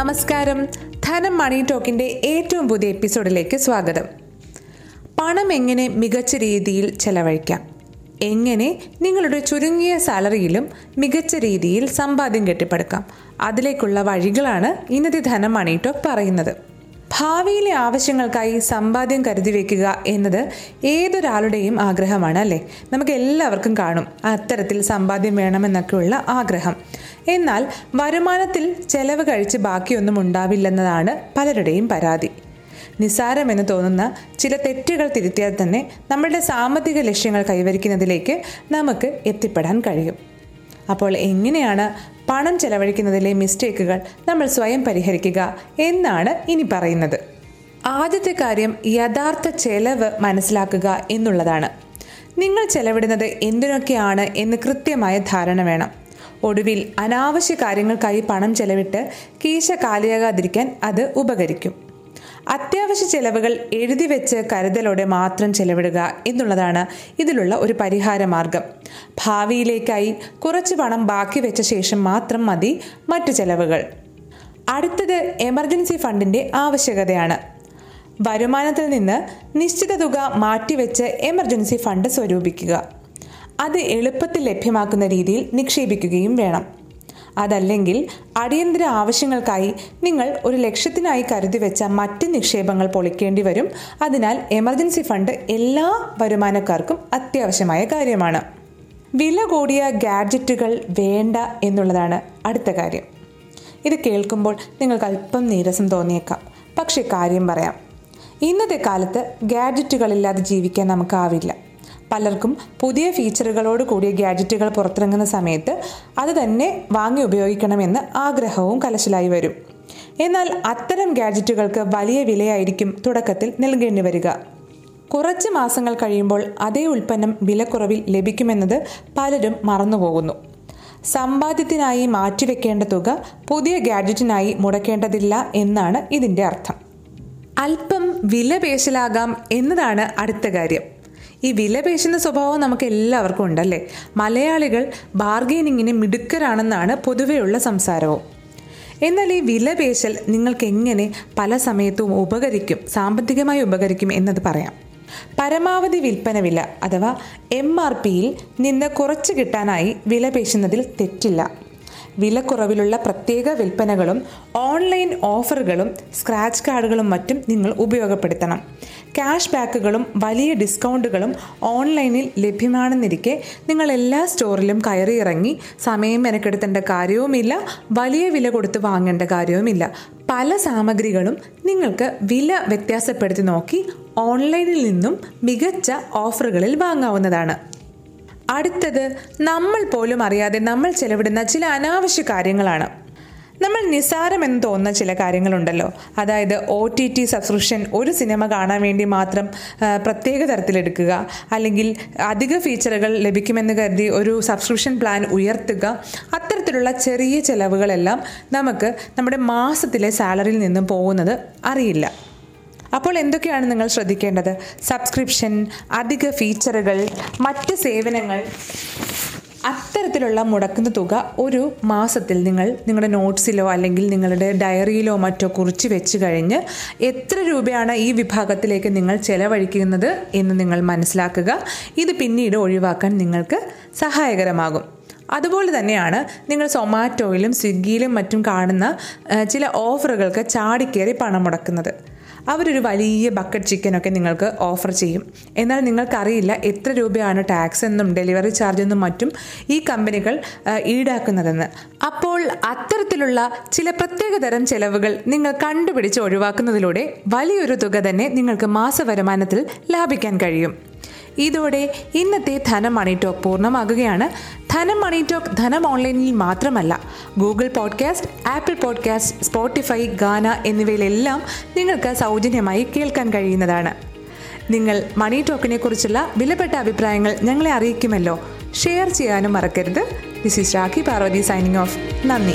നമസ്കാരം. ധനം മണി ടോക്കിന്റെ ഏറ്റവും പുതിയ എപ്പിസോഡിലേക്ക് സ്വാഗതം. പണം എങ്ങനെ മികച്ച രീതിയിൽ ചെലവഴിക്കാം? എങ്ങനെ നിങ്ങളുടെ ചുരുങ്ങിയ സാലറിയിലും മികച്ച രീതിയിൽ സമ്പാദ്യം കെട്ടിപ്പടുക്കാം? അതിലേക്കുള്ള വഴികളാണ് ഇന്നത്തെ ധനം മണി ടോക്ക് പറയുന്നത്. ഭാവിയിലെ ആവശ്യങ്ങൾക്കായി സമ്പാദ്യം കരുതി വെക്കുക എന്നത് ഏതൊരാളുടെയും ആഗ്രഹമാണ് അല്ലേ? നമുക്ക് എല്ലാവർക്കും കാണും അത്തരത്തിൽ സമ്പാദ്യം വേണമെന്നൊക്കെയുള്ള ആഗ്രഹം. എന്നാൽ വരുമാനത്തിൽ ചെലവ് കഴിച്ച് ബാക്കിയൊന്നും ഉണ്ടാവില്ലെന്നതാണ് പലരുടെയും പരാതി. നിസ്സാരമെന്ന് തോന്നുന്ന ചില തെറ്റുകൾ തിരുത്തിയാൽ തന്നെ നമ്മുടെ സാമ്പത്തിക ലക്ഷ്യങ്ങൾ കൈവരിക്കുന്നതിലേക്ക് നമുക്ക് എത്തിപ്പെടാൻ കഴിയും. അപ്പോൾ എങ്ങനെയാണ് പണം ചെലവഴിക്കുന്നതിലെ മിസ്റ്റേക്കുകൾ നമ്മൾ സ്വയം പരിഹരിക്കുക എന്നാണ് ഇനി പറയുന്നത്. ആദ്യത്തെ കാര്യം യഥാർത്ഥ ചെലവ് മനസ്സിലാക്കുക എന്നുള്ളതാണ്. നിങ്ങൾ ചെലവിടുന്നത് എന്തിനൊക്കെയാണ് എന്ന് കൃത്യമായ ധാരണ വേണം. ഒടുവിൽ അനാവശ്യ കാര്യങ്ങൾക്കായി പണം ചെലവിട്ട് കീശ കാലിയാകാതിരിക്കാൻ അത് ഉപകരിക്കും. അത്യാവശ്യ ചെലവുകൾ എഴുതി വെച്ച് കരുതലോടെ മാത്രം ചെലവിടുക എന്നുള്ളതാണ് ഇതിലുള്ള ഒരു പരിഹാര മാർഗം. ഭാവിയിലേക്കായി കുറച്ച് പണം ബാക്കി വെച്ച ശേഷം മാത്രം മതി മറ്റു ചെലവുകൾ. അടുത്തത് എമർജൻസി ഫണ്ടിന്റെ ആവശ്യകതയാണ്. വരുമാനത്തിൽ നിന്ന് നിശ്ചിത തുക മാറ്റിവെച്ച് എമർജൻസി ഫണ്ട് സ്വരൂപിക്കുക. അത് എളുപ്പത്തിൽ ലഭ്യമാക്കുന്ന രീതിയിൽ നിക്ഷേപിക്കുകയും വേണം. അതല്ലെങ്കിൽ അടിയന്തര ആവശ്യങ്ങൾക്കായി നിങ്ങൾ ഒരു ലക്ഷ്യത്തിനായി കരുതി വെച്ച മറ്റ് നിക്ഷേപങ്ങൾ പൊളിക്കേണ്ടി വരും. അതിനാൽ എമർജൻസി ഫണ്ട് എല്ലാ വരുമാനക്കാർക്കും അത്യാവശ്യമായ കാര്യമാണ്. വില കൂടിയ ഗാഡ്ജറ്റുകൾ വേണ്ട എന്നുള്ളതാണ് അടുത്ത കാര്യം. ഇത് കേൾക്കുമ്പോൾ നിങ്ങൾക്ക് അല്പം നീരസം തോന്നിയേക്കാം. പക്ഷേ കാര്യം പറയാം. ഇന്നത്തെ കാലത്ത് ഗാഡ്ജറ്റുകളില്ലാതെ ജീവിക്കാൻ നമുക്കാവില്ല. പലർക്കും പുതിയ ഫീച്ചറുകളോട് കൂടിയ ഗാഡ്ജറ്റുകൾ പുറത്തിറങ്ങുന്ന സമയത്ത് അത് തന്നെ വാങ്ങി ഉപയോഗിക്കണമെന്ന് ആഗ്രഹവും കലശലായി വരും. എന്നാൽ അത്തരം ഗാഡ്ജറ്റുകൾക്ക് വലിയ വിലയായിരിക്കും തുടക്കത്തിൽ നൽകേണ്ടി വരിക. കുറച്ച് മാസങ്ങൾ കഴിയുമ്പോൾ അതേ ഉൽപ്പന്നം വിലക്കുറവിൽ ലഭിക്കുമെന്നത് പലരും മറന്നുപോകുന്നു. സമ്പാദ്യത്തിനായി മാറ്റിവെക്കേണ്ട തുക പുതിയ ഗാഡ്ജറ്റിനായി മുടക്കേണ്ടതില്ല എന്നാണ് ഇതിന്റെ അർത്ഥം. അല്പം വില പേശലാകാം എന്നതാണ് അടുത്ത കാര്യം. ഈ വില പേശുന്ന സ്വഭാവം നമുക്ക് എല്ലാവർക്കും ഉണ്ടല്ലേ? മലയാളികൾ ബാർഗെയിനിങ്ങിന് മിടുക്കരാണെന്നാണ് പൊതുവെയുള്ള സംസാരവും. എന്നാൽ ഈ വില പേശൽ നിങ്ങൾക്ക് എങ്ങനെ പല സമയത്തും ഉപകരിക്കും സാമ്പത്തികമായി ഉപകരിക്കും എന്നത് പറയാം. പരമാവധി വിൽപ്പന വില അഥവാ എം ആർ പിയിൽ നിന്ന് കുറച്ച് കിട്ടാനായി വില പേശുന്നതിൽ തെറ്റില്ല. വിലക്കുറവിലുള്ള പ്രത്യേക വിൽപ്പനകളും ഓൺലൈൻ ഓഫറുകളും സ്ക്രാച്ച് കാർഡുകളും മറ്റും നിങ്ങൾ ഉപയോഗപ്പെടുത്തണം. ക്യാഷ് ബാക്കുകളും വലിയ ഡിസ്കൗണ്ടുകളും ഓൺലൈനിൽ ലഭ്യമാണെന്നിരിക്കെ നിങ്ങൾ എല്ലാ സ്റ്റോറിലും കയറി ഇറങ്ങി സമയം മെനക്കെടുത്തേണ്ട കാര്യവുമില്ല വലിയ വില കൊടുത്ത് വാങ്ങേണ്ട കാര്യവുമില്ല. പല സാമഗ്രികളും നിങ്ങൾക്ക് വില വ്യത്യാസപ്പെടുത്തി നോക്കി ഓൺലൈനിൽ നിന്നും മികച്ച ഓഫറുകളിൽ വാങ്ങാവുന്നതാണ്. അടുത്തത് നമ്മൾ പോലും അറിയാതെ നമ്മൾ ചെലവിടുന്ന ചില അനാവശ്യ കാര്യങ്ങളാണ്. നമ്മൾ നിസാരമെന്ന് തോന്നുന്ന ചില കാര്യങ്ങളുണ്ടല്ലോ. അതായത് ഒ ടി ടി സബ്സ്ക്രിപ്ഷൻ ഒരു സിനിമ കാണാൻ വേണ്ടി മാത്രം പ്രത്യേക തരത്തിലെടുക്കുക. അല്ലെങ്കിൽ അധിക ഫീച്ചറുകൾ ലഭിക്കുമെന്ന് കരുതി ഒരു സബ്സ്ക്രിപ്ഷൻ പ്ലാൻ ഉയർത്തുക. അത്തരത്തിലുള്ള ചെറിയ ചിലവുകളെല്ലാം നമുക്ക് നമ്മുടെ മാസത്തിലെ സാലറിയിൽ നിന്നും പോകുന്നത് അറിയില്ല. അപ്പോൾ എന്തൊക്കെയാണ് നിങ്ങൾ ശ്രദ്ധിക്കേണ്ടത്? സബ്സ്ക്രിപ്ഷൻ അധിക ഫീച്ചറുകൾ മറ്റ് സേവനങ്ങൾ. അത്തരത്തിലുള്ള മുടക്കുന്ന തുക ഒരു മാസത്തിൽ നിങ്ങൾ നിങ്ങളുടെ നോട്ട്സിലോ അല്ലെങ്കിൽ നിങ്ങളുടെ ഡയറിയിലോ മറ്റോ കുറിച്ച് വെച്ച് കഴിഞ്ഞ് എത്ര രൂപയാണ് ഈ വിഭാഗത്തിലേക്ക് നിങ്ങൾ ചെലവഴിക്കുന്നത് എന്ന് നിങ്ങൾ മനസ്സിലാക്കുക. ഇത് പിന്നീട് ഒഴിവാക്കാൻ നിങ്ങൾക്ക് സഹായകരമാകും. അതുപോലെ തന്നെയാണ് നിങ്ങൾ സൊമാറ്റോയിലും സ്വിഗ്ഗിയിലും മറ്റും കാണുന്ന ചില ഓഫറുകൾക്ക് ചാടിക്കേറി പണം മുടക്കുന്നത്. അവരൊരു വലിയ ബക്കറ്റ് ചിക്കനൊക്കെ നിങ്ങൾക്ക് ഓഫർ ചെയ്യും. എന്നാൽ നിങ്ങൾക്കറിയില്ല എത്ര രൂപയാണ് ടാക്സ് എന്നും ഡെലിവറി ചാർജ് എന്നും മറ്റും ഈ കമ്പനികൾ ഈടാക്കുന്നതെന്ന്. അപ്പോൾ അത്തരത്തിലുള്ള ചില പ്രത്യേക തരം ചെലവുകൾ നിങ്ങൾ കണ്ടുപിടിച്ച് ഒഴിവാക്കുന്നതിലൂടെ വലിയൊരു തുക തന്നെ നിങ്ങൾക്ക് മാസവരുമാനത്തിൽ ലാഭിക്കാൻ കഴിയും. ഇതോടെ ഇന്നത്തെ ധനം മണി ടോക്ക് പൂർണമാകുകയാണ്. ധനം മണി ടോക്ക് ധനം ഓൺലൈനിൽ മാത്രമല്ല Google podcast Apple podcast Spotify Gaana എന്നിവയിലെല്ലാം നിങ്ങൾക്ക് സൗജന്യമായി കേൾക്കാൻ കഴിയുന്നതാണ്. നിങ്ങൾ മണി ടോക്കിനെ കുറിച്ചുള്ള വിലപ്പെട്ട അഭിപ്രായങ്ങൾ ഞങ്ങളെ അറിയിക്കുമല്ലോ. ഷെയർ ചെയ്യാനും മറക്കരുത്. This is Rakhi Parvathy signing off നന്ദി.